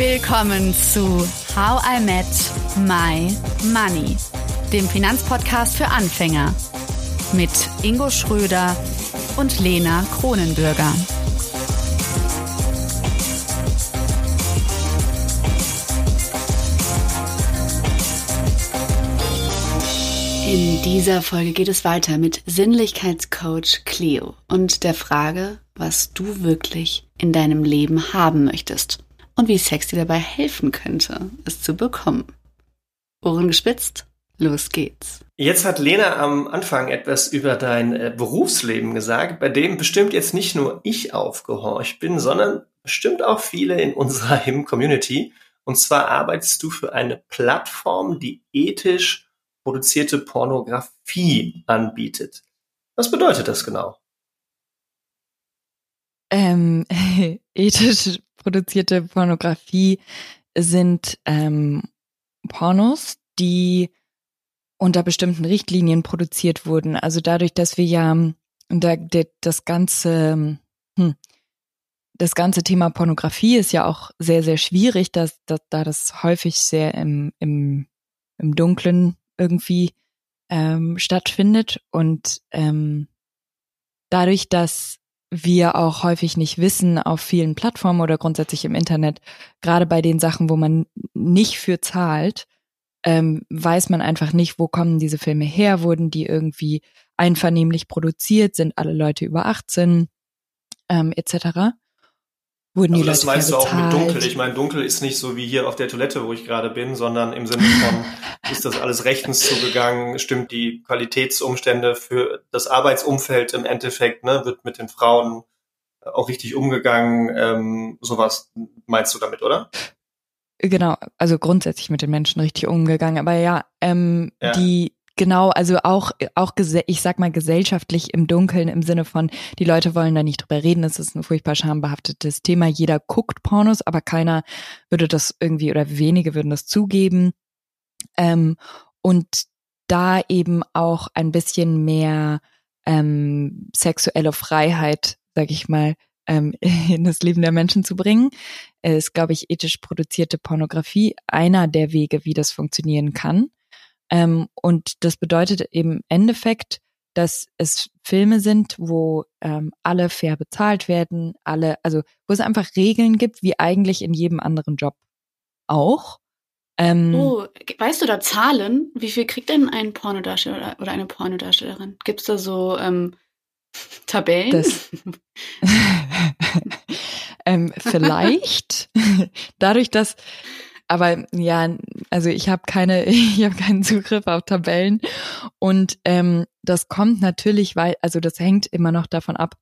Willkommen zu How I Met My Money, dem Finanzpodcast für Anfänger mit Ingo Schröder und Lena Kronenbürger. In dieser Folge geht es weiter mit Sinnlichkeitscoach Cleo und der Frage, was du wirklich in deinem Leben haben möchtest und wie Sex dir dabei helfen könnte, es zu bekommen. Ohren gespitzt, los geht's. Jetzt hat Lena am Anfang etwas über dein äh, Berufsleben gesagt, bei dem bestimmt jetzt nicht nur ich aufgehorcht bin, sondern bestimmt auch viele in unserer HIM-Community. Und zwar arbeitest du für eine Plattform, die ethisch produzierte Pornografie anbietet. Was bedeutet das genau? Ähm, ethisch produzierte Pornografie sind ähm, Pornos, die unter bestimmten Richtlinien produziert wurden. Also dadurch, dass wir ja da, das ganze hm, das ganze Thema Pornografie ist ja auch sehr sehr schwierig, dass, dass da das häufig sehr im im im Dunklen irgendwie ähm, stattfindet und ähm, dadurch, dass wir auch häufig nicht wissen auf vielen Plattformen oder grundsätzlich im Internet, gerade bei den Sachen, wo man nicht für zahlt, ähm, weiß man einfach nicht, wo kommen diese Filme her, wurden die irgendwie einvernehmlich produziert, sind alle Leute über 18 ähm, etc wurden also die das Leute meinst du auch mit dunkel. Ich meine, dunkel ist nicht so wie hier auf der Toilette, wo ich gerade bin, sondern im Sinne von, ist das alles rechtens zugegangen, stimmt die Qualitätsumstände für das Arbeitsumfeld im Endeffekt, ne, wird mit den Frauen auch richtig umgegangen, ähm, sowas meinst du damit, oder? Genau, also grundsätzlich mit den Menschen richtig umgegangen. Aber ja, ähm, Ja. die genau, also auch auch ich sag mal gesellschaftlich im Dunkeln im Sinne von die Leute wollen da nicht drüber reden. Es ist ein furchtbar schambehaftetes Thema. Jeder guckt Pornos, aber keiner würde das irgendwie oder wenige würden das zugeben. Ähm, und da eben auch ein bisschen mehr ähm, sexuelle Freiheit, sag ich mal, ähm, in das Leben der Menschen zu bringen, äh, ist, glaube ich, ethisch produzierte Pornografie einer der Wege, wie das funktionieren kann. Ähm, und das bedeutet eben im Endeffekt, dass es Filme sind, wo ähm, alle fair bezahlt werden, alle, also wo es einfach Regeln gibt, wie eigentlich in jedem anderen Job auch. Ähm, Oh, weißt du da Zahlen? Wie viel kriegt denn ein Pornodarsteller oder eine Pornodarstellerin? Gibt's da so ähm, Tabellen? Das- ähm, vielleicht dadurch, dass aber ja, also ich habe keine, ich habe keinen Zugriff auf Tabellen und ähm, das kommt natürlich, weil also das hängt immer noch davon ab,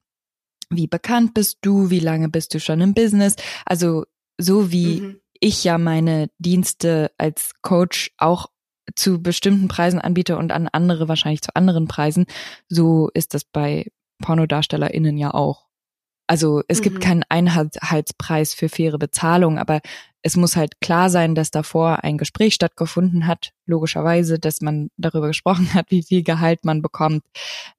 wie bekannt bist du, wie lange bist du schon im Business, also so wie Mhm. ich ja meine Dienste als Coach auch zu bestimmten Preisen anbiete und an andere wahrscheinlich zu anderen Preisen, so ist das bei PornodarstellerInnen ja auch. Also es Mhm. gibt keinen Einheitspreis für faire Bezahlung, aber es muss halt klar sein, dass davor ein Gespräch stattgefunden hat, logischerweise, dass man darüber gesprochen hat, wie viel Gehalt man bekommt,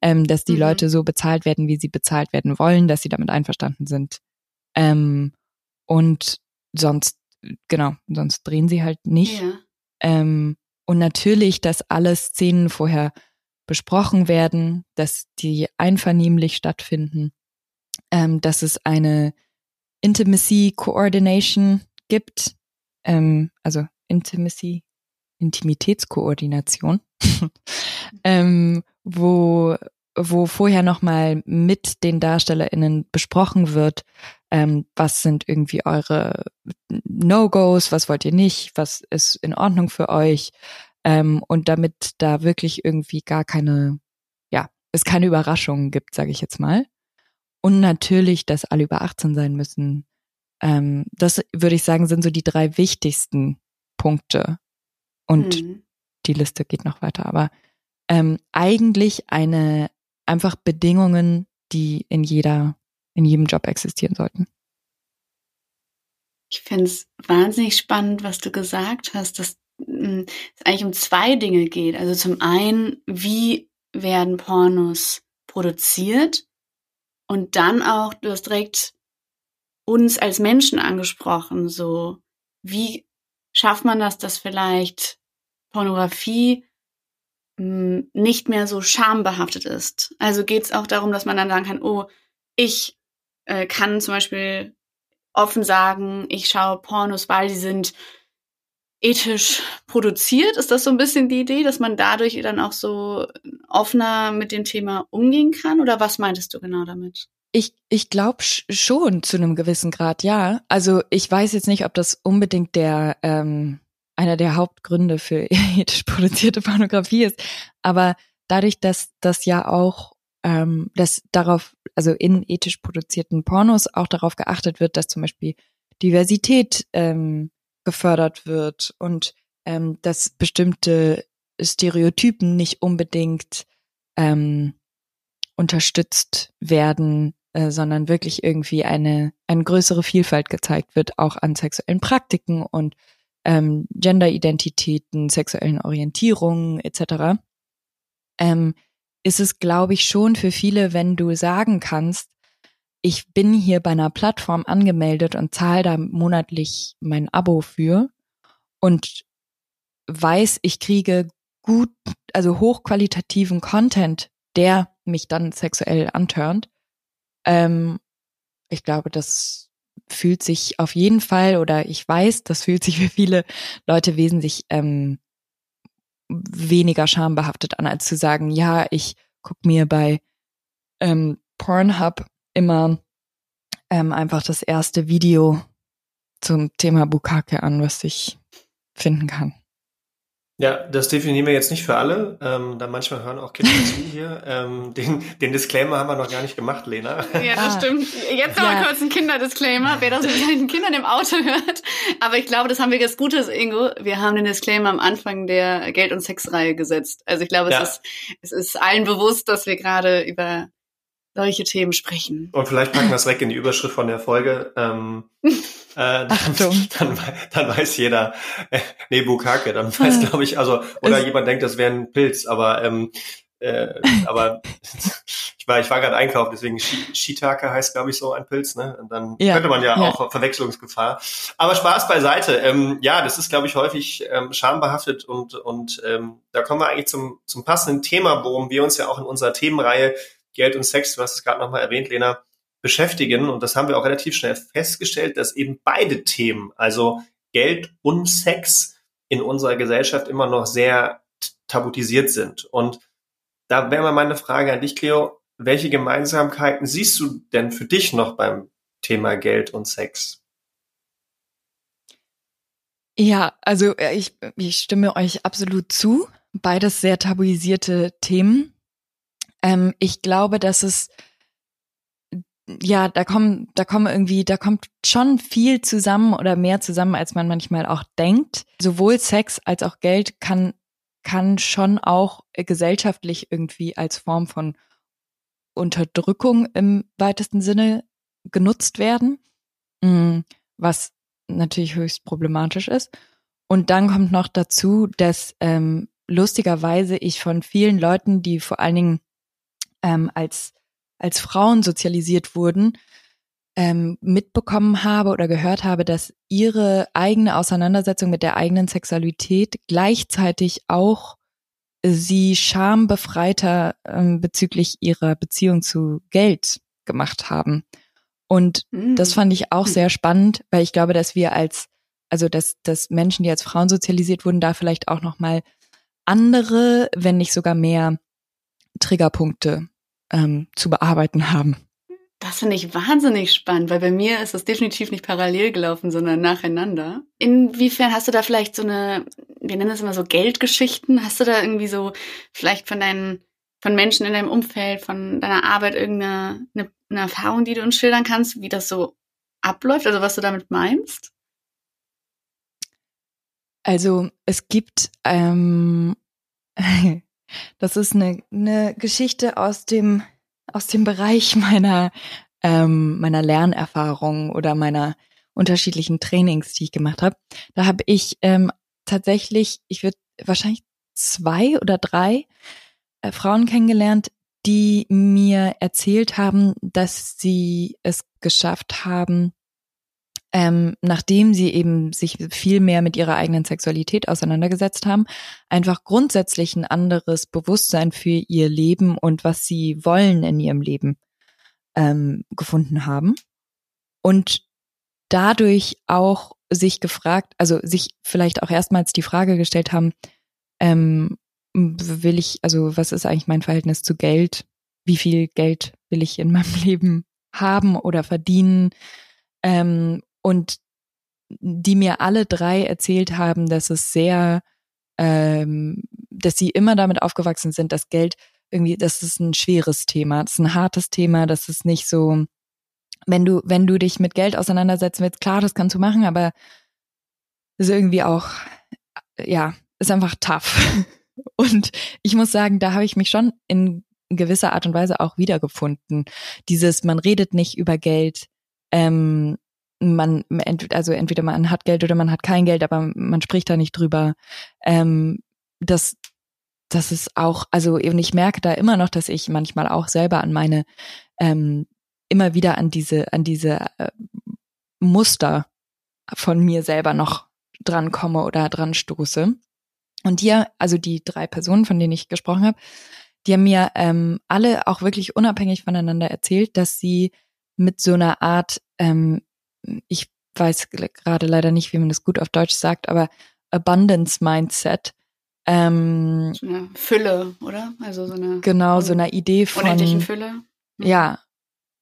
ähm, dass die Mhm. Leute so bezahlt werden, wie sie bezahlt werden wollen, dass sie damit einverstanden sind. Ähm, und sonst, genau, sonst drehen sie halt nicht. Ja. Ähm, und natürlich, dass alle Szenen vorher besprochen werden, dass die einvernehmlich stattfinden, ähm, dass es eine Intimacy Coordination gibt, ähm, also Intimacy, Intimitätskoordination, ähm, wo wo vorher nochmal mit den DarstellerInnen besprochen wird, ähm, was sind irgendwie eure No-Gos, was wollt ihr nicht, was ist in Ordnung für euch, ähm, und damit da wirklich irgendwie gar keine, ja, es keine Überraschungen gibt, sage ich jetzt mal. Und natürlich, dass alle über 18 sein müssen. Ähm, das würde ich sagen, sind so die drei wichtigsten Punkte. Und Mhm. die Liste geht noch weiter, aber ähm, eigentlich eine einfach Bedingungen, die in jeder, in jedem Job existieren sollten. Ich finde es wahnsinnig spannend, was du gesagt hast, dass mh, es eigentlich um zwei Dinge geht. Also zum einen, wie werden Pornos produziert? Und dann auch, du hast direkt uns als Menschen angesprochen, so wie schafft man das, dass vielleicht Pornografie mh, hm, nicht mehr so schambehaftet ist? Also geht es auch darum, dass man dann sagen kann, oh, ich äh, kann zum Beispiel offen sagen, ich schaue Pornos, weil sie sind ethisch produziert. Ist das so ein bisschen die Idee, dass man dadurch dann auch so offener mit dem Thema umgehen kann? Oder was meintest du genau damit? Ich, ich glaube schon zu einem gewissen Grad, ja. Also ich weiß jetzt nicht, ob das unbedingt der ähm, einer der Hauptgründe für ethisch produzierte Pornografie ist, aber dadurch, dass das ja auch ähm, dass darauf, also in ethisch produzierten Pornos auch darauf geachtet wird, dass zum Beispiel Diversität ähm, gefördert wird und ähm, dass bestimmte Stereotypen nicht unbedingt ähm, unterstützt werden, äh, sondern wirklich irgendwie eine, eine größere Vielfalt gezeigt wird, auch an sexuellen Praktiken und ähm, Genderidentitäten, sexuellen Orientierungen etc. Ähm, ist es, glaube ich, schon für viele, wenn du sagen kannst, ich bin hier bei einer Plattform angemeldet und zahle da monatlich mein Abo für und weiß, ich kriege gut, also hochqualitativen Content, der mich dann sexuell antörnt. Ähm, ich glaube, das fühlt sich auf jeden Fall oder ich weiß, das fühlt sich für viele Leute wesentlich ähm, weniger schambehaftet an, als zu sagen, ja, ich guck mir bei ähm, Pornhub immer ähm, einfach das erste Video zum Thema Bukake an, was ich finden kann. Ja, das definieren wir jetzt nicht für alle. Ähm, da manchmal hören auch Kinder zu hier. Ähm, den, den Disclaimer haben wir noch gar nicht gemacht, Lena. Ja, das ah. stimmt. Jetzt noch ja. kurz ein Kinderdisclaimer, wer das mit seinen Kindern im Auto hört. Aber ich glaube, das haben wir das Gutes, Ingo. Wir haben den Disclaimer am Anfang der Geld- und Sexreihe gesetzt. Also ich glaube, es, ja. ist, es ist allen bewusst, dass wir gerade über solche Themen sprechen. Und vielleicht packen wir es weg in die Überschrift von der Folge. Ähm, äh, dann, dann, dann, weiß jeder, äh, nee, Bukake, dann weiß, glaube ich, also, oder es jemand denkt, das wäre ein Pilz, aber ähm, äh, aber ich war, ich war gerade einkaufen, deswegen Shiitake heißt, glaube ich, so ein Pilz, ne? Und dann ja, könnte man ja, ja, auch Verwechslungsgefahr. Aber Spaß beiseite. Ähm, ja, das ist, glaube ich, häufig ähm, schambehaftet und, und ähm, da kommen wir eigentlich zum, zum passenden Thema, worum wir uns ja auch in unserer Themenreihe Geld und Sex, du hast es gerade nochmal erwähnt, Lena, beschäftigen. Und das haben wir auch relativ schnell festgestellt, dass eben beide Themen, also Geld und Sex, in unserer Gesellschaft immer noch sehr tabutisiert sind. Und da wäre mal meine Frage an dich, Cleo. Welche Gemeinsamkeiten siehst du denn für dich noch beim Thema Geld und Sex? Ja, also äh, ich, ich stimme euch absolut zu. Beides sehr tabuisierte Themen. Ähm, ich glaube, dass es ja, da kommen, da kommen irgendwie, da kommt schon viel zusammen oder mehr zusammen, als man manchmal auch denkt. Sowohl Sex als auch Geld kann, kann schon auch gesellschaftlich irgendwie als Form von Unterdrückung im weitesten Sinne genutzt werden, mm, was natürlich höchst problematisch ist. Und dann kommt noch dazu, dass ähm, lustigerweise ich von vielen Leuten, die vor allen Dingen ähm, als, als Frauen sozialisiert wurden, ähm, mitbekommen habe oder gehört habe, dass ihre eigene Auseinandersetzung mit der eigenen Sexualität gleichzeitig auch sie schambefreiter ähm, bezüglich ihrer Beziehung zu Geld gemacht haben. Und mhm. das fand ich auch sehr spannend, weil ich glaube, dass wir als, also dass, dass Menschen, die als Frauen sozialisiert wurden, da vielleicht auch nochmal andere, wenn nicht sogar mehr Triggerpunkte ähm, zu bearbeiten haben. Das finde ich wahnsinnig spannend, weil bei mir ist das definitiv nicht parallel gelaufen, sondern nacheinander. Inwiefern hast du da vielleicht so eine, wir nennen das immer so Geldgeschichten, hast du da irgendwie so vielleicht von deinen, von Menschen in deinem Umfeld, von deiner Arbeit irgendeine eine, eine Erfahrung, die du uns schildern kannst, wie das so abläuft, also was du damit meinst? Also es gibt ähm, Das ist eine, eine Geschichte aus dem, aus dem Bereich meiner, ähm, meiner Lernerfahrung oder meiner unterschiedlichen Trainings, die ich gemacht habe. Da habe ich ähm, tatsächlich, ich würde wahrscheinlich zwei oder drei äh, Frauen kennengelernt, die mir erzählt haben, dass sie es geschafft haben, ähm, nachdem sie eben sich viel mehr mit ihrer eigenen Sexualität auseinandergesetzt haben, einfach grundsätzlich ein anderes Bewusstsein für ihr Leben und was sie wollen in ihrem Leben ähm, gefunden haben. Und dadurch auch sich gefragt, also sich vielleicht auch erstmals die Frage gestellt haben, ähm, will ich, also was ist eigentlich mein Verhältnis zu Geld? Wie viel Geld will ich in meinem Leben haben oder verdienen? Ähm, und die mir alle drei erzählt haben, dass es sehr, ähm, dass sie immer damit aufgewachsen sind, dass Geld irgendwie, das ist ein schweres Thema, das ist ein hartes Thema, das ist nicht so, wenn du, wenn du dich mit Geld auseinandersetzen willst, klar, das kannst du machen, aber ist irgendwie auch, ja, ist einfach tough. Und ich muss sagen, da habe ich mich schon in gewisser Art und Weise auch wiedergefunden. Dieses, man redet nicht über Geld, ähm, man, also entweder man hat Geld oder man hat kein Geld, aber man spricht da nicht drüber. Ähm, das, das ist auch, also und ich merke da immer noch, dass ich manchmal auch selber an meine, ähm, immer wieder an diese, an diese äh, Muster von mir selber noch dran komme oder dran stoße. Und die, also die drei Personen, von denen ich gesprochen habe, die haben mir ähm, alle auch wirklich unabhängig voneinander erzählt, dass sie mit so einer Art, ähm, ich weiß gerade leider nicht, wie man das gut auf Deutsch sagt, aber Abundance Mindset. Ähm, so eine Fülle, oder? Also so eine genau so eine Idee von unendlichen Fülle. Mhm. Ja,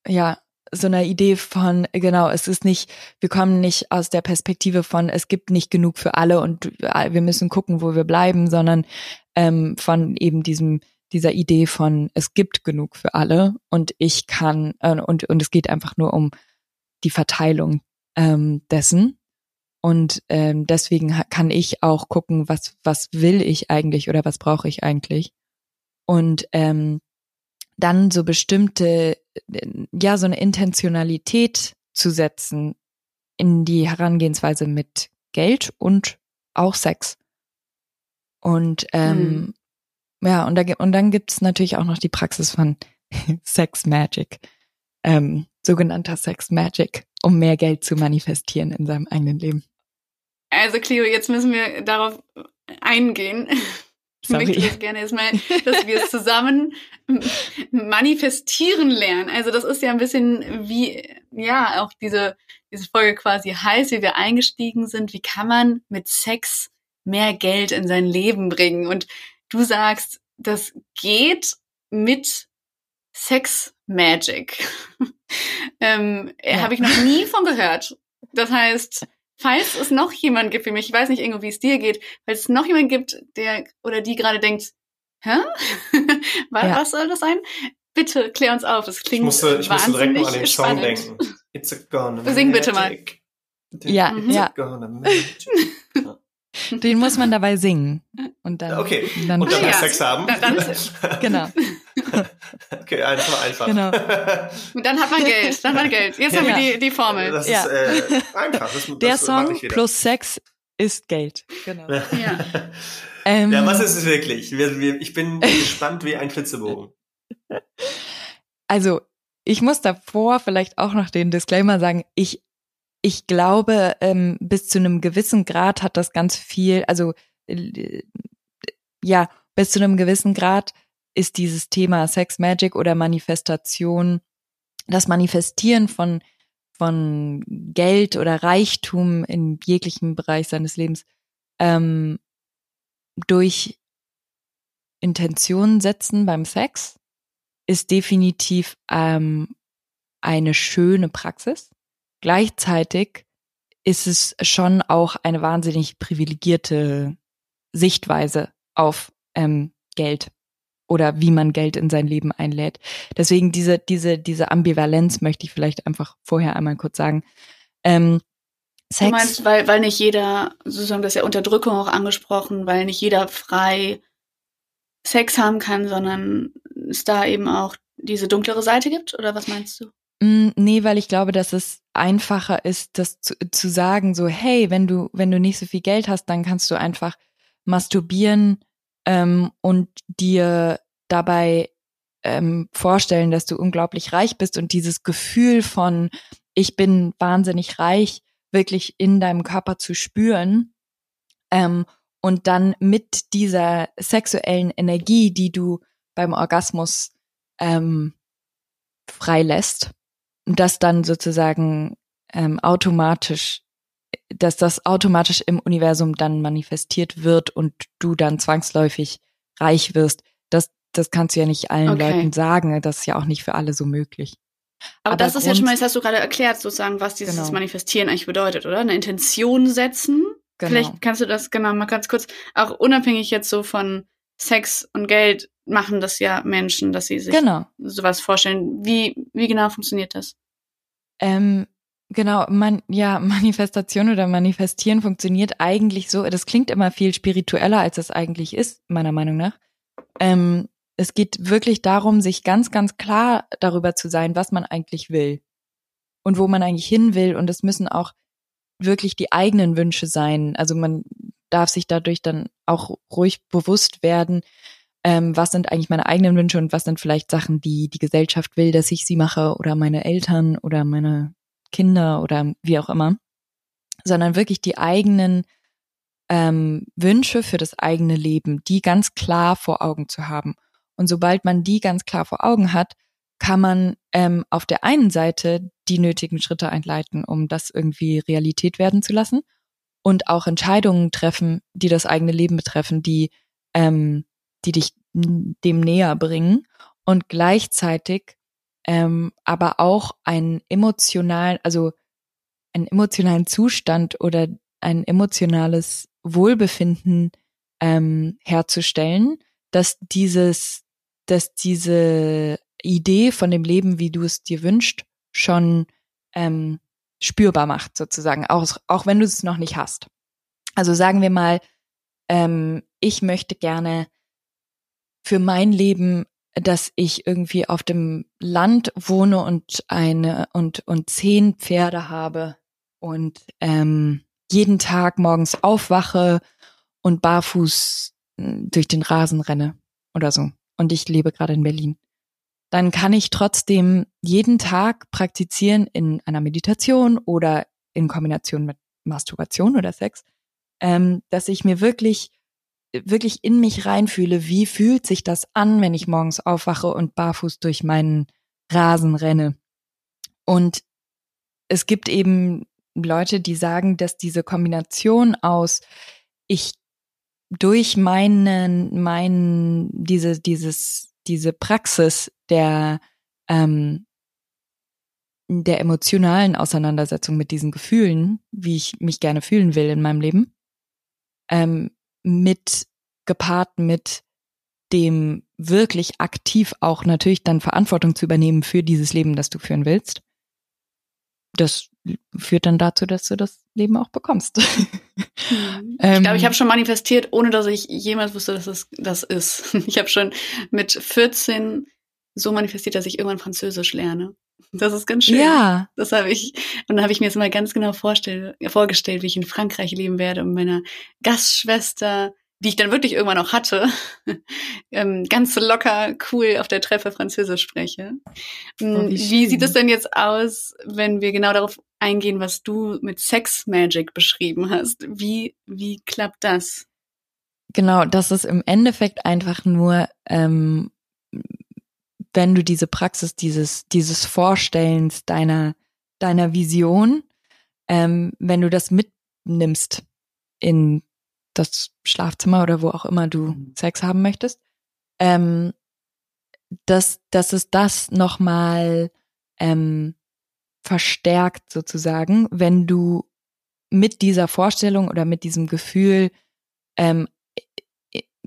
ja, so einer Idee von, genau, es ist nicht, wir kommen nicht aus der Perspektive von, es gibt nicht genug für alle und wir müssen gucken, wo wir bleiben, sondern ähm, von eben diesem, dieser Idee von, es gibt genug für alle und ich kann, äh, und, und es geht einfach nur um die Verteilung ähm, dessen. Und ähm, deswegen kann ich auch gucken, was, was will ich eigentlich oder was brauche ich eigentlich. Und ähm, dann so bestimmte, ja, so eine Intentionalität zu setzen in die Herangehensweise mit Geld und auch Sex. Und ähm, hm. ja, und, da, und dann gibt's natürlich auch noch die Praxis von Sex Magic, ähm, sogenannter Sex Magic, um mehr Geld zu manifestieren in seinem eigenen Leben. Also Cleo, jetzt müssen wir darauf eingehen. Ich Sorry. möchte jetzt gerne erstmal, dass wir es zusammen manifestieren lernen. Also das ist ja ein bisschen wie, ja, auch diese, diese Folge quasi heißt, wie wir eingestiegen sind. Wie kann man mit Sex mehr Geld in sein Leben bringen? Und du sagst, das geht mit Sex Magic. ähm, ja. Habe ich noch nie von gehört. Das heißt, falls es noch jemand gibt wie mich, ich weiß nicht irgendwie, wie es dir geht, falls es noch jemand gibt, der oder die gerade denkt, hä? was, ja. was soll das sein? Bitte klär uns auf. Das klingt ich musste, ich musste direkt mal an den spannend. Song denken. It's a gonna Sing bitte mal. Ja, It's ja. Den muss man dabei singen. Und dann, okay. Dann, und dann ja. Sex haben. Dann, genau. okay, einfach, einfach. Genau. Und dann hat man Geld. Dann hat man Geld. Jetzt ja. haben wir die, die Formel. Das ja. ist äh, einfach. Das, Der das Song plus Sex ist Geld. Genau. Ja. ähm, ja, was ist es wirklich? Ich bin gespannt wie ein Flitzebogen. Also, ich muss davor vielleicht auch noch den Disclaimer sagen, ich ich glaube, ähm, bis zu einem gewissen Grad hat das ganz viel, also äh, ja, bis zu einem gewissen Grad ist dieses Thema Sex Magic oder Manifestation, das Manifestieren von von Geld oder Reichtum in jeglichem Bereich seines Lebens ähm, durch Intentionen setzen beim Sex ist definitiv ähm, eine schöne Praxis. Gleichzeitig ist es schon auch eine wahnsinnig privilegierte Sichtweise auf ähm, Geld oder wie man Geld in sein Leben einlädt. Deswegen diese, diese, diese Ambivalenz möchte ich vielleicht einfach vorher einmal kurz sagen. Ähm, Sex. Du meinst, weil, weil nicht jeder, sozusagen das ja Unterdrückung auch angesprochen, weil nicht jeder frei Sex haben kann, sondern es da eben auch diese dunklere Seite gibt? Oder was meinst du? Mm, nee, weil ich glaube, dass es einfacher ist, das zu, zu sagen, so, hey, wenn du, wenn du nicht so viel Geld hast, dann kannst du einfach masturbieren ähm, und dir dabei ähm, vorstellen, dass du unglaublich reich bist und dieses Gefühl von, ich bin wahnsinnig reich, wirklich in deinem Körper zu spüren ähm, und dann mit dieser sexuellen Energie, die du beim Orgasmus ähm, freilässt, das dann sozusagen ähm, automatisch, dass das automatisch im Universum dann manifestiert wird und du dann zwangsläufig reich wirst. Das, das kannst du ja nicht allen okay. Leuten sagen. Das ist ja auch nicht für alle so möglich. Aber, Aber das ist ja schon mal, das hast du gerade erklärt, sozusagen, was dieses genau. Manifestieren eigentlich bedeutet, oder? Eine Intention setzen. Genau. Vielleicht kannst du das genau mal ganz kurz, auch unabhängig jetzt so von Sex und Geld, machen das ja Menschen, dass sie sich genau. sowas vorstellen. Wie, wie genau funktioniert das? Ähm, genau, man, ja, Manifestation oder Manifestieren funktioniert eigentlich so, das klingt immer viel spiritueller, als es eigentlich ist, meiner Meinung nach. Ähm, es geht wirklich darum, sich ganz, ganz klar darüber zu sein, was man eigentlich will und wo man eigentlich hin will. Und es müssen auch wirklich die eigenen Wünsche sein. Also man darf sich dadurch dann auch ruhig bewusst werden, ähm, was sind eigentlich meine eigenen Wünsche und was sind vielleicht Sachen, die die Gesellschaft will, dass ich sie mache oder meine Eltern oder meine Kinder oder wie auch immer, sondern wirklich die eigenen ähm, Wünsche für das eigene Leben, die ganz klar vor Augen zu haben. Und sobald man die ganz klar vor Augen hat, kann man ähm, auf der einen Seite die nötigen Schritte einleiten, um das irgendwie Realität werden zu lassen und auch Entscheidungen treffen, die das eigene Leben betreffen, die, ähm, die dich dem näher bringen und gleichzeitig ähm, aber auch einen emotionalen, also einen emotionalen Zustand oder ein emotionales Wohlbefinden ähm, herzustellen, dass dieses dass diese Idee von dem Leben, wie du es dir wünschst, schon ähm, spürbar macht, sozusagen, auch, auch wenn du es noch nicht hast. Also sagen wir mal, ähm, ich möchte gerne für mein Leben, dass ich irgendwie auf dem Land wohne und eine und und zehn Pferde habe und ähm, jeden Tag morgens aufwache und barfuß hm, durch den Rasen renne oder so. Und ich lebe gerade in Berlin, dann kann ich trotzdem jeden Tag praktizieren in einer Meditation oder in Kombination mit Masturbation oder Sex, ähm, dass ich mir wirklich wirklich in mich reinfühle, wie fühlt sich das an, wenn ich morgens aufwache und barfuß durch meinen Rasen renne. Und es gibt eben Leute, die sagen, dass diese Kombination aus ich durch meinen, meinen, diese, dieses, diese Praxis der, ähm, der emotionalen Auseinandersetzung mit diesen Gefühlen, wie ich mich gerne fühlen will in meinem Leben, ähm, mit gepaart mit dem wirklich aktiv auch natürlich dann Verantwortung zu übernehmen für dieses Leben, das du führen willst. Das führt dann dazu, dass du das Leben auch bekommst. Mhm. ich glaube, ich habe schon manifestiert, ohne dass ich jemals wusste, dass es das ist. Ich habe schon mit 14 so manifestiert, dass ich irgendwann Französisch lerne. Das ist ganz schön. Ja. Das habe ich. Und dann habe ich mir jetzt mal ganz genau vorgestellt, wie ich in Frankreich leben werde und meiner Gastschwester die ich dann wirklich irgendwann auch hatte, ähm, ganz locker, cool auf der Treppe Französisch spreche. Oh, wie, wie sieht es denn jetzt aus, wenn wir genau darauf eingehen, was du mit Sex Magic beschrieben hast? Wie, wie klappt das? Genau, das ist im Endeffekt einfach nur, ähm, wenn du diese Praxis, dieses, dieses Vorstellens deiner, deiner Vision, ähm, wenn du das mitnimmst in das Schlafzimmer oder wo auch immer du mhm. Sex haben möchtest, ähm, dass, dass es das nochmal ähm, verstärkt sozusagen, wenn du mit dieser Vorstellung oder mit diesem Gefühl ähm,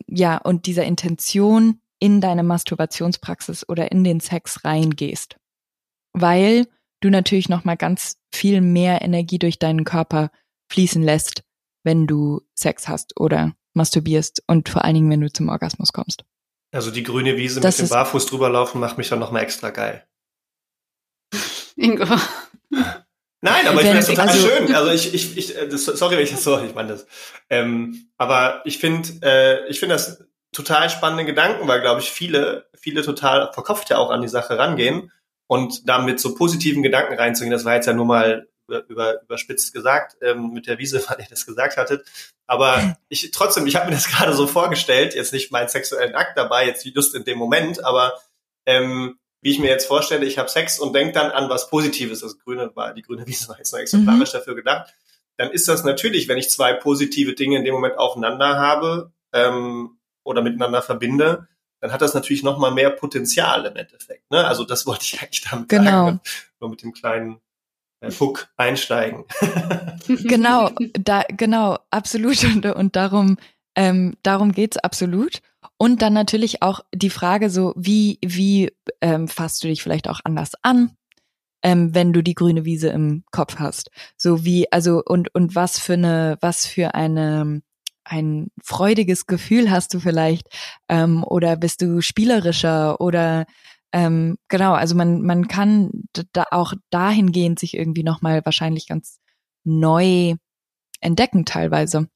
ja und dieser Intention in deine Masturbationspraxis oder in den Sex reingehst, weil du natürlich noch mal ganz viel mehr Energie durch deinen Körper fließen lässt, wenn du Sex hast oder masturbierst und vor allen Dingen, wenn du zum Orgasmus kommst. Also die grüne Wiese das mit dem Barfuß drüber laufen macht mich dann nochmal extra geil. Ingo. Nein, aber ich finde das total also, schön. Also ich, ich, ich äh, das, sorry, wenn ich das so, ich meine das. Ähm, aber ich finde, äh, ich finde das total spannende Gedanken, weil, glaube ich, viele, viele total verkopft ja auch an die Sache rangehen und damit so positiven Gedanken reinzugehen. Das war jetzt ja nur mal über, über, überspitzt gesagt ähm, mit der Wiese, weil ihr das gesagt hattet. Aber ich trotzdem, ich habe mir das gerade so vorgestellt, jetzt nicht meinen sexuellen Akt dabei, jetzt just in dem Moment, aber ähm, wie ich mir jetzt vorstelle, ich habe Sex und denke dann an was Positives. Das Grüne war, die grüne Wiese war jetzt nur exemplarisch mhm. dafür gedacht. Dann ist das natürlich, wenn ich zwei positive Dinge in dem Moment aufeinander habe ähm, oder miteinander verbinde, dann hat das natürlich noch mal mehr Potenzial im Endeffekt. Ne? Also das wollte ich eigentlich damit genau. sagen. Nur mit dem kleinen äh, Hook einsteigen. genau, da, genau, absolut. Und, und darum, ähm, darum geht's absolut. Und dann natürlich auch die Frage so, wie, wie ähm, fasst du dich vielleicht auch anders an, ähm, wenn du die grüne Wiese im Kopf hast? So wie, also, und, und was für eine, was für eine ein freudiges Gefühl hast du vielleicht ähm, oder bist du spielerischer oder ähm, genau, also man man kann da auch dahingehend sich irgendwie noch mal wahrscheinlich ganz neu entdecken teilweise,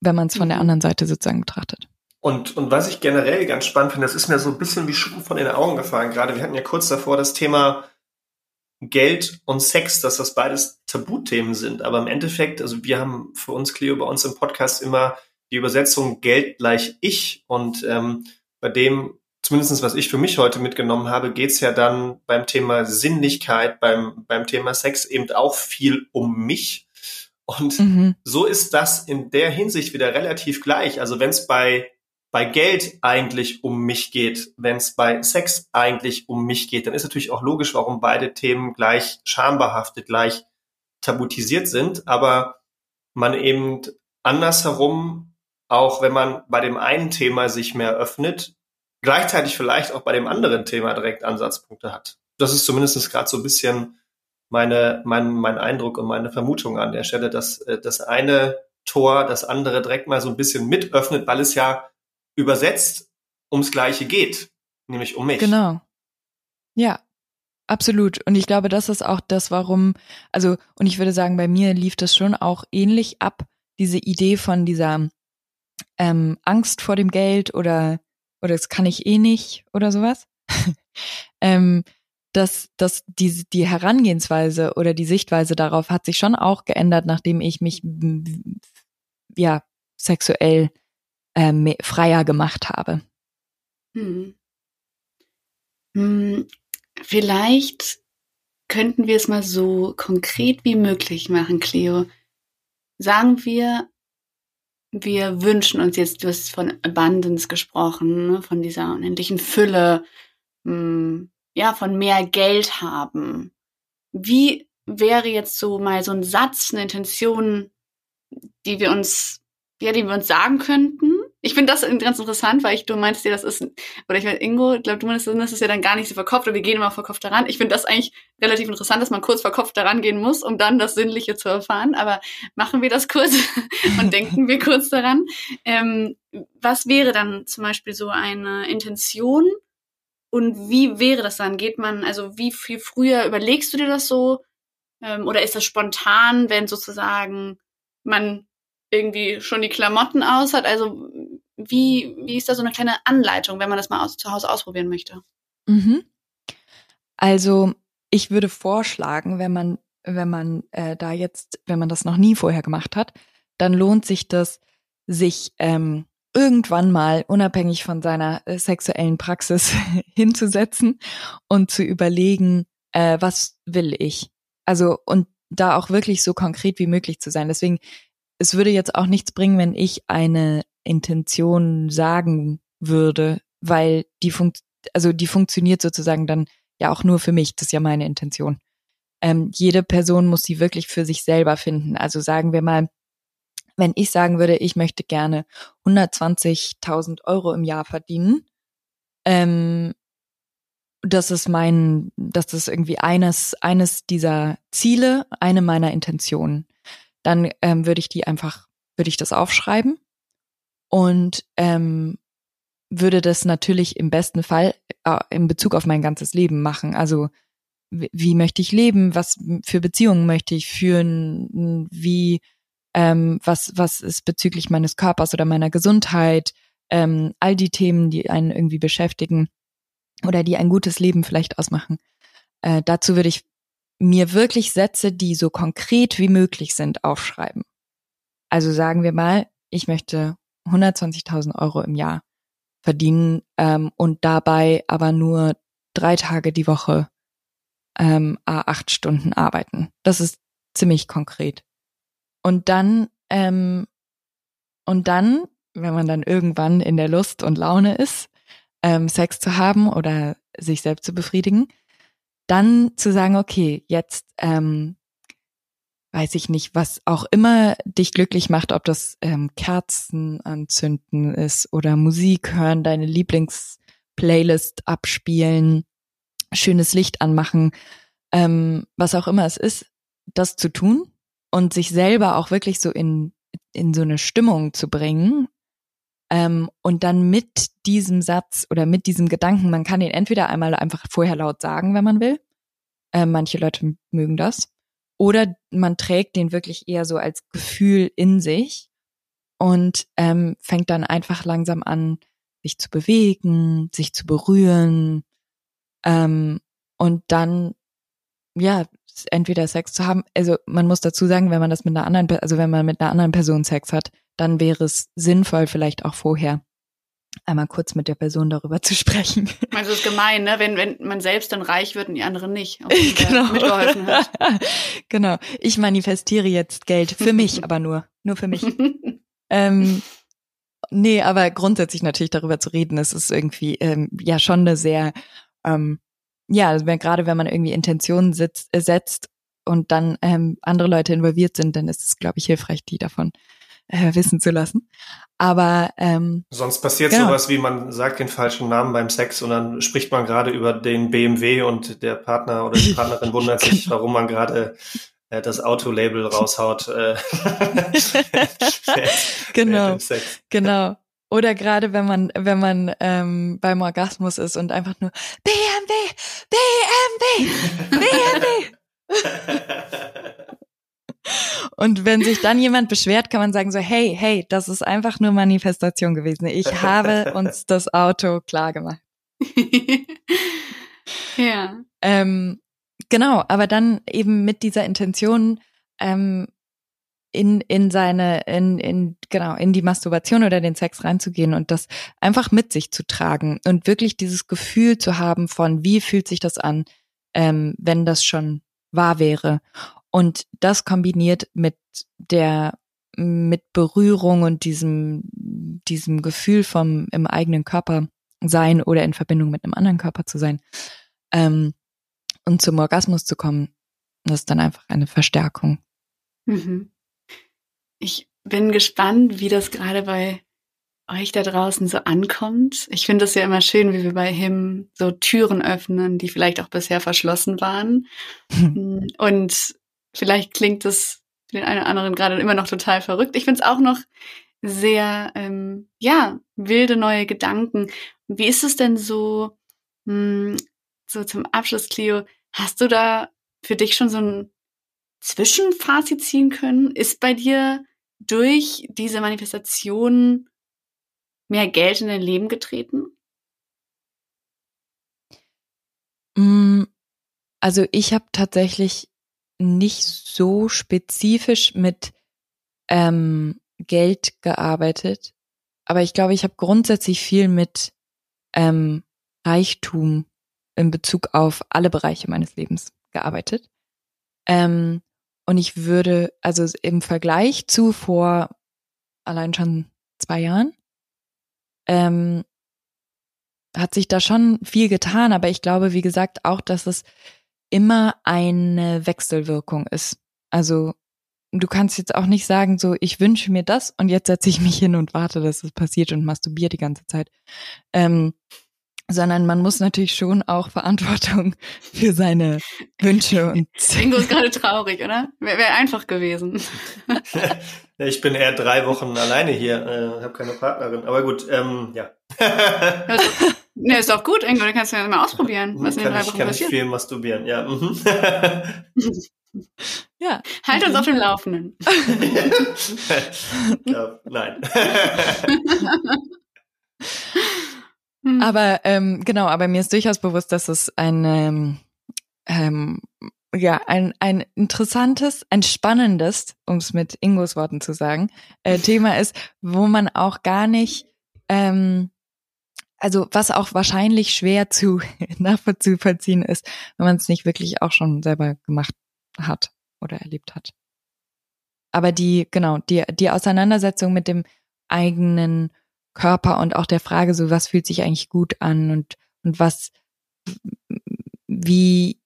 wenn man es von mhm. der anderen Seite sozusagen betrachtet. Und, und was ich generell ganz spannend finde, das ist mir so ein bisschen wie Schuppen von den Augen gefallen. Gerade wir hatten ja kurz davor das Thema Geld und Sex, dass das beides Tabuthemen sind. Aber im Endeffekt, also wir haben für uns, Cleo, bei uns im Podcast immer die Übersetzung Geld gleich ich. Und ähm, bei dem, zumindestens was ich für mich heute mitgenommen habe, geht's ja dann beim Thema Sinnlichkeit, beim, beim Thema Sex eben auch viel um mich. Und mhm. so ist das in der Hinsicht wieder relativ gleich. Also wenn es bei bei Geld eigentlich um mich geht, wenn es bei Sex eigentlich um mich geht, dann ist natürlich auch logisch, warum beide Themen gleich schambehaftet, gleich tabutisiert sind, aber man eben andersherum, auch wenn man bei dem einen Thema sich mehr öffnet, gleichzeitig vielleicht auch bei dem anderen Thema direkt Ansatzpunkte hat. Das ist zumindest gerade so ein bisschen meine, mein, mein Eindruck und meine Vermutung an der Stelle, dass äh, das eine Tor das andere direkt mal so ein bisschen mit öffnet, weil es ja übersetzt ums Gleiche geht, nämlich um mich. Genau. Ja, absolut. Und ich glaube, das ist auch das, warum, also, und ich würde sagen, bei mir lief das schon auch ähnlich ab, diese Idee von dieser ähm, Angst vor dem Geld oder, oder das kann ich eh nicht oder sowas. ähm, dass, dass die, die Herangehensweise oder die Sichtweise darauf hat sich schon auch geändert, nachdem ich mich ja sexuell äh, freier gemacht habe. Hm. Hm, vielleicht könnten wir es mal so konkret wie möglich machen, Cleo. Sagen wir, wir wünschen uns jetzt, du hast von Abundance gesprochen, ne, von dieser unendlichen Fülle, hm, ja, von mehr Geld haben. Wie wäre jetzt so mal so ein Satz, eine Intention, die wir uns, ja, die wir uns sagen könnten, ich finde das ganz interessant, weil ich, du meinst dir, das ist, oder ich meine, Ingo, glaube, du meinst, das ist ja dann gar nicht so verkopft, oder wir gehen immer verkopft daran. Ich finde das eigentlich relativ interessant, dass man kurz verkopft daran gehen muss, um dann das Sinnliche zu erfahren. Aber machen wir das kurz und denken wir kurz daran. Ähm, was wäre dann zum Beispiel so eine Intention? Und wie wäre das dann? Geht man, also wie viel früher überlegst du dir das so? Ähm, oder ist das spontan, wenn sozusagen man irgendwie schon die Klamotten aus hat? Also wie, wie ist da so eine kleine Anleitung, wenn man das mal aus, zu Hause ausprobieren möchte? Mhm. Also ich würde vorschlagen, wenn man, wenn man äh, da jetzt, wenn man das noch nie vorher gemacht hat, dann lohnt sich das, sich ähm, irgendwann mal unabhängig von seiner äh, sexuellen Praxis hinzusetzen und zu überlegen, äh, was will ich? Also und da auch wirklich so konkret wie möglich zu sein. Deswegen, es würde jetzt auch nichts bringen, wenn ich eine Intention sagen würde, weil die funkt, also die funktioniert sozusagen dann ja auch nur für mich. Das ist ja meine Intention. Ähm, jede Person muss sie wirklich für sich selber finden. Also sagen wir mal, wenn ich sagen würde, ich möchte gerne 120.000 Euro im Jahr verdienen, ähm, das ist mein, das ist irgendwie eines, eines dieser Ziele, eine meiner Intentionen. Dann ähm, würde ich die einfach, würde ich das aufschreiben und ähm, würde das natürlich im besten Fall äh, in Bezug auf mein ganzes Leben machen. Also wie, möchte ich leben? Was für Beziehungen möchte ich führen? Wie ähm, was was ist bezüglich meines Körpers oder meiner Gesundheit? Ähm, all die Themen, die einen irgendwie beschäftigen oder die ein gutes Leben vielleicht ausmachen. Äh, dazu würde ich mir wirklich Sätze, die so konkret wie möglich sind, aufschreiben. Also sagen wir mal, ich möchte 120.000 Euro im Jahr verdienen ähm, und dabei aber nur drei Tage die Woche ähm, acht Stunden arbeiten. Das ist ziemlich konkret. Und dann ähm, und dann, wenn man dann irgendwann in der Lust und Laune ist, ähm, Sex zu haben oder sich selbst zu befriedigen, dann zu sagen, okay, jetzt ähm, weiß ich nicht, was auch immer dich glücklich macht, ob das ähm, Kerzen anzünden ist oder Musik hören, deine Lieblingsplaylist abspielen, schönes Licht anmachen, ähm, was auch immer es ist, das zu tun und sich selber auch wirklich so in, in so eine Stimmung zu bringen, ähm, und dann mit diesem Satz oder mit diesem Gedanken, man kann ihn entweder einmal einfach vorher laut sagen, wenn man will. Äh, manche Leute mögen das. Oder man trägt den wirklich eher so als Gefühl in sich und ähm, fängt dann einfach langsam an, sich zu bewegen, sich zu berühren ähm, und dann ja entweder Sex zu haben. Also man muss dazu sagen, wenn man das mit einer anderen, also wenn man mit einer anderen Person Sex hat, dann wäre es sinnvoll, vielleicht auch vorher einmal kurz mit der Person darüber zu sprechen. Also es ist gemein, ne? Wenn, wenn man selbst dann reich wird und die anderen nicht, genau. mitgeholfen hat. genau. Ich manifestiere jetzt Geld für mich, aber nur, nur für mich. ähm, nee, aber grundsätzlich natürlich darüber zu reden, das ist irgendwie ähm, ja schon eine sehr, ähm, ja, also gerade wenn man irgendwie Intentionen sitzt, äh, setzt und dann ähm, andere Leute involviert sind, dann ist es, glaube ich, hilfreich, die davon äh, wissen zu lassen. Aber ähm, sonst passiert genau. sowas wie man sagt den falschen Namen beim Sex und dann spricht man gerade über den BMW und der Partner oder die Partnerin wundert sich, genau. warum man gerade äh, das Autolabel raushaut. Äh, genau, genau. Oder gerade wenn man wenn man ähm, beim Orgasmus ist und einfach nur BMW, BMW, BMW. Und wenn sich dann jemand beschwert, kann man sagen so, hey, hey, das ist einfach nur Manifestation gewesen. Ich habe uns das Auto klar gemacht. ja. Ähm, genau, aber dann eben mit dieser Intention ähm, in in seine in in genau in die Masturbation oder den Sex reinzugehen und das einfach mit sich zu tragen und wirklich dieses Gefühl zu haben von wie fühlt sich das an, ähm, wenn das schon wahr wäre und das kombiniert mit der, mit Berührung und diesem, diesem Gefühl vom im eigenen Körper sein oder in Verbindung mit einem anderen Körper zu sein, ähm, und zum Orgasmus zu kommen, das ist dann einfach eine Verstärkung. Mhm. Ich bin gespannt, wie das gerade bei euch da draußen so ankommt. Ich finde es ja immer schön, wie wir bei Him so Türen öffnen, die vielleicht auch bisher verschlossen waren. Und Vielleicht klingt das für den einen oder anderen gerade immer noch total verrückt. Ich finde es auch noch sehr, ähm, ja, wilde neue Gedanken. Wie ist es denn so, mh, hm, so zum Abschluss, Cleo, hast du da für dich schon so ein Zwischenfazit ziehen können? Ist bei dir durch diese Manifestation mehr Geld in dein Leben getreten? Mm, also ich habe tatsächlich nicht so spezifisch mit ähm, Geld gearbeitet, aber ich glaube, ich habe grundsätzlich viel mit ähm, Reichtum in Bezug auf alle Bereiche meines Lebens gearbeitet. Ähm, und ich würde, also im Vergleich zu vor allein schon zwei Jahren, ähm, hat sich da schon viel getan, aber ich glaube, wie gesagt, auch, dass es immer eine Wechselwirkung ist. Also du kannst jetzt auch nicht sagen, so ich wünsche mir das und jetzt setze ich mich hin und warte, dass es passiert und masturbiere die ganze Zeit. Ähm, sondern man muss natürlich schon auch Verantwortung für seine Wünsche und Ingo ist gerade traurig, oder? Wäre wär einfach gewesen. ich bin eher drei Wochen alleine hier, äh, habe keine Partnerin. Aber gut, ähm, ja. Ne, ist doch gut, Ingo, dann kannst du ja mal ausprobieren, was in den drei Wochen kann passiert. Kann ich viel masturbieren, ja. Mhm. ja. Halt uns auf dem Laufenden. ja, nein. aber ähm, genau, aber mir ist durchaus bewusst, dass es eine ähm, ja, ein, ein interessantes, ein spannendes, um es mit Ingos Worten zu sagen, äh, Thema ist, wo man auch gar nicht, ähm, also was auch wahrscheinlich schwer zu nachvollziehen ist, wenn man es nicht wirklich auch schon selber gemacht hat oder erlebt hat. Aber die, genau, die, die Auseinandersetzung mit dem eigenen Körper und auch der Frage, so was fühlt sich eigentlich gut an und, und was, wie,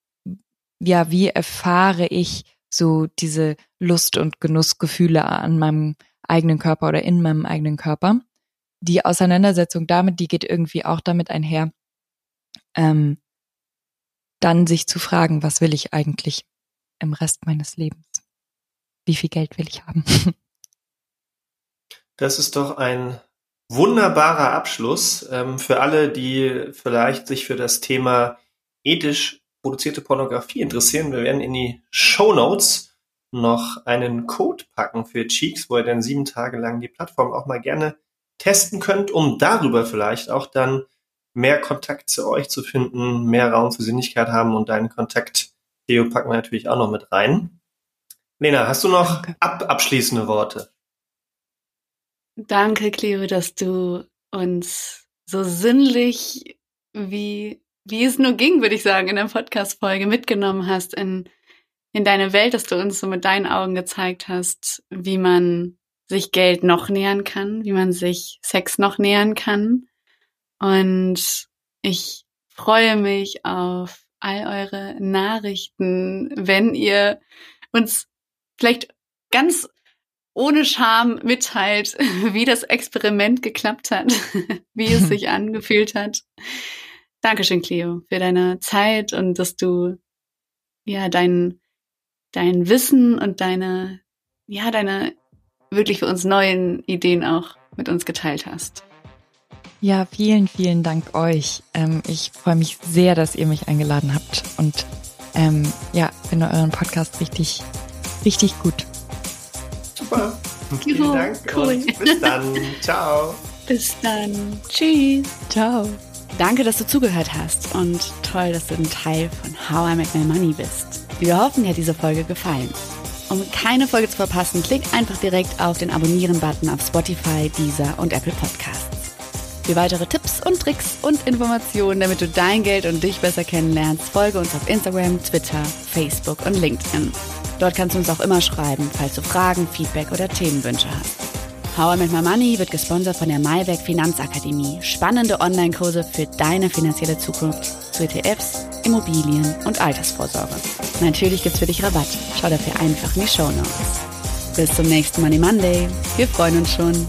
ja, wie erfahre ich so diese Lust und Genussgefühle an meinem eigenen Körper oder in meinem eigenen Körper. Die Auseinandersetzung damit, die geht irgendwie auch damit einher, ähm, dann sich zu fragen, was will ich eigentlich im Rest meines Lebens? Wie viel Geld will ich haben? Das ist doch ein wunderbarer Abschluss ähm, für alle, die vielleicht sich für das Thema ethisch produzierte Pornografie interessieren. Wir werden in die Show Notes noch einen Code packen für Cheeks, wo ihr dann sieben Tage lang die Plattform auch mal gerne testen könnt, um darüber vielleicht auch dann mehr Kontakt zu euch zu finden, mehr Raum für Sinnlichkeit haben und deinen Kontakt, Theo, packen wir natürlich auch noch mit rein. Lena, hast du noch ab abschließende Worte? Danke, Cleo, dass du uns so sinnlich wie wie es nur ging, würde ich sagen, in der Podcast-Folge mitgenommen hast in, in deine Welt, dass du uns so mit deinen Augen gezeigt hast, wie man sich Geld noch nähern kann, wie man sich Sex noch nähern kann. Und ich freue mich auf all eure Nachrichten, wenn ihr uns vielleicht ganz ohne Scham mitteilt, wie das Experiment geklappt hat, wie es sich angefühlt hat. Dankeschön, Cleo, für deine Zeit und dass du ja dein, dein Wissen und deine, ja, deine wirklich für uns neuen Ideen auch mit uns geteilt hast. Ja, vielen, vielen Dank euch. Ähm, ich freue mich sehr, dass ihr mich eingeladen habt und ähm, ja, finde euren Podcast richtig, richtig gut. Super. Vielen Dank cool. und bis dann. Ciao. Bis dann. Tschüss. Ciao. Danke, dass du zugehört hast und toll, dass du ein Teil von How I Make My Money bist. Wir hoffen, dir hat diese Folge gefallen. Um keine Folge zu verpassen, klick einfach direkt auf den Abonnieren-Button auf Spotify, Deezer und Apple Podcasts. Für weitere Tipps und Tricks und Informationen, damit du dein Geld und dich besser kennenlernst, folge uns auf Instagram, Twitter, Facebook und LinkedIn. Dort kannst du uns auch immer schreiben, falls du Fragen, Feedback oder Themenwünsche hast. How I Make My Money wird gesponsert von der Mayberg Finanzakademie. Spannende Online-Kurse für deine finanzielle Zukunft zu ETFs, Immobilien und Altersvorsorge. Natürlich gibt's für dich Rabatt. Schau dafür einfach in die Show Notes. Bis zum nächsten Money Monday. Wir freuen uns schon.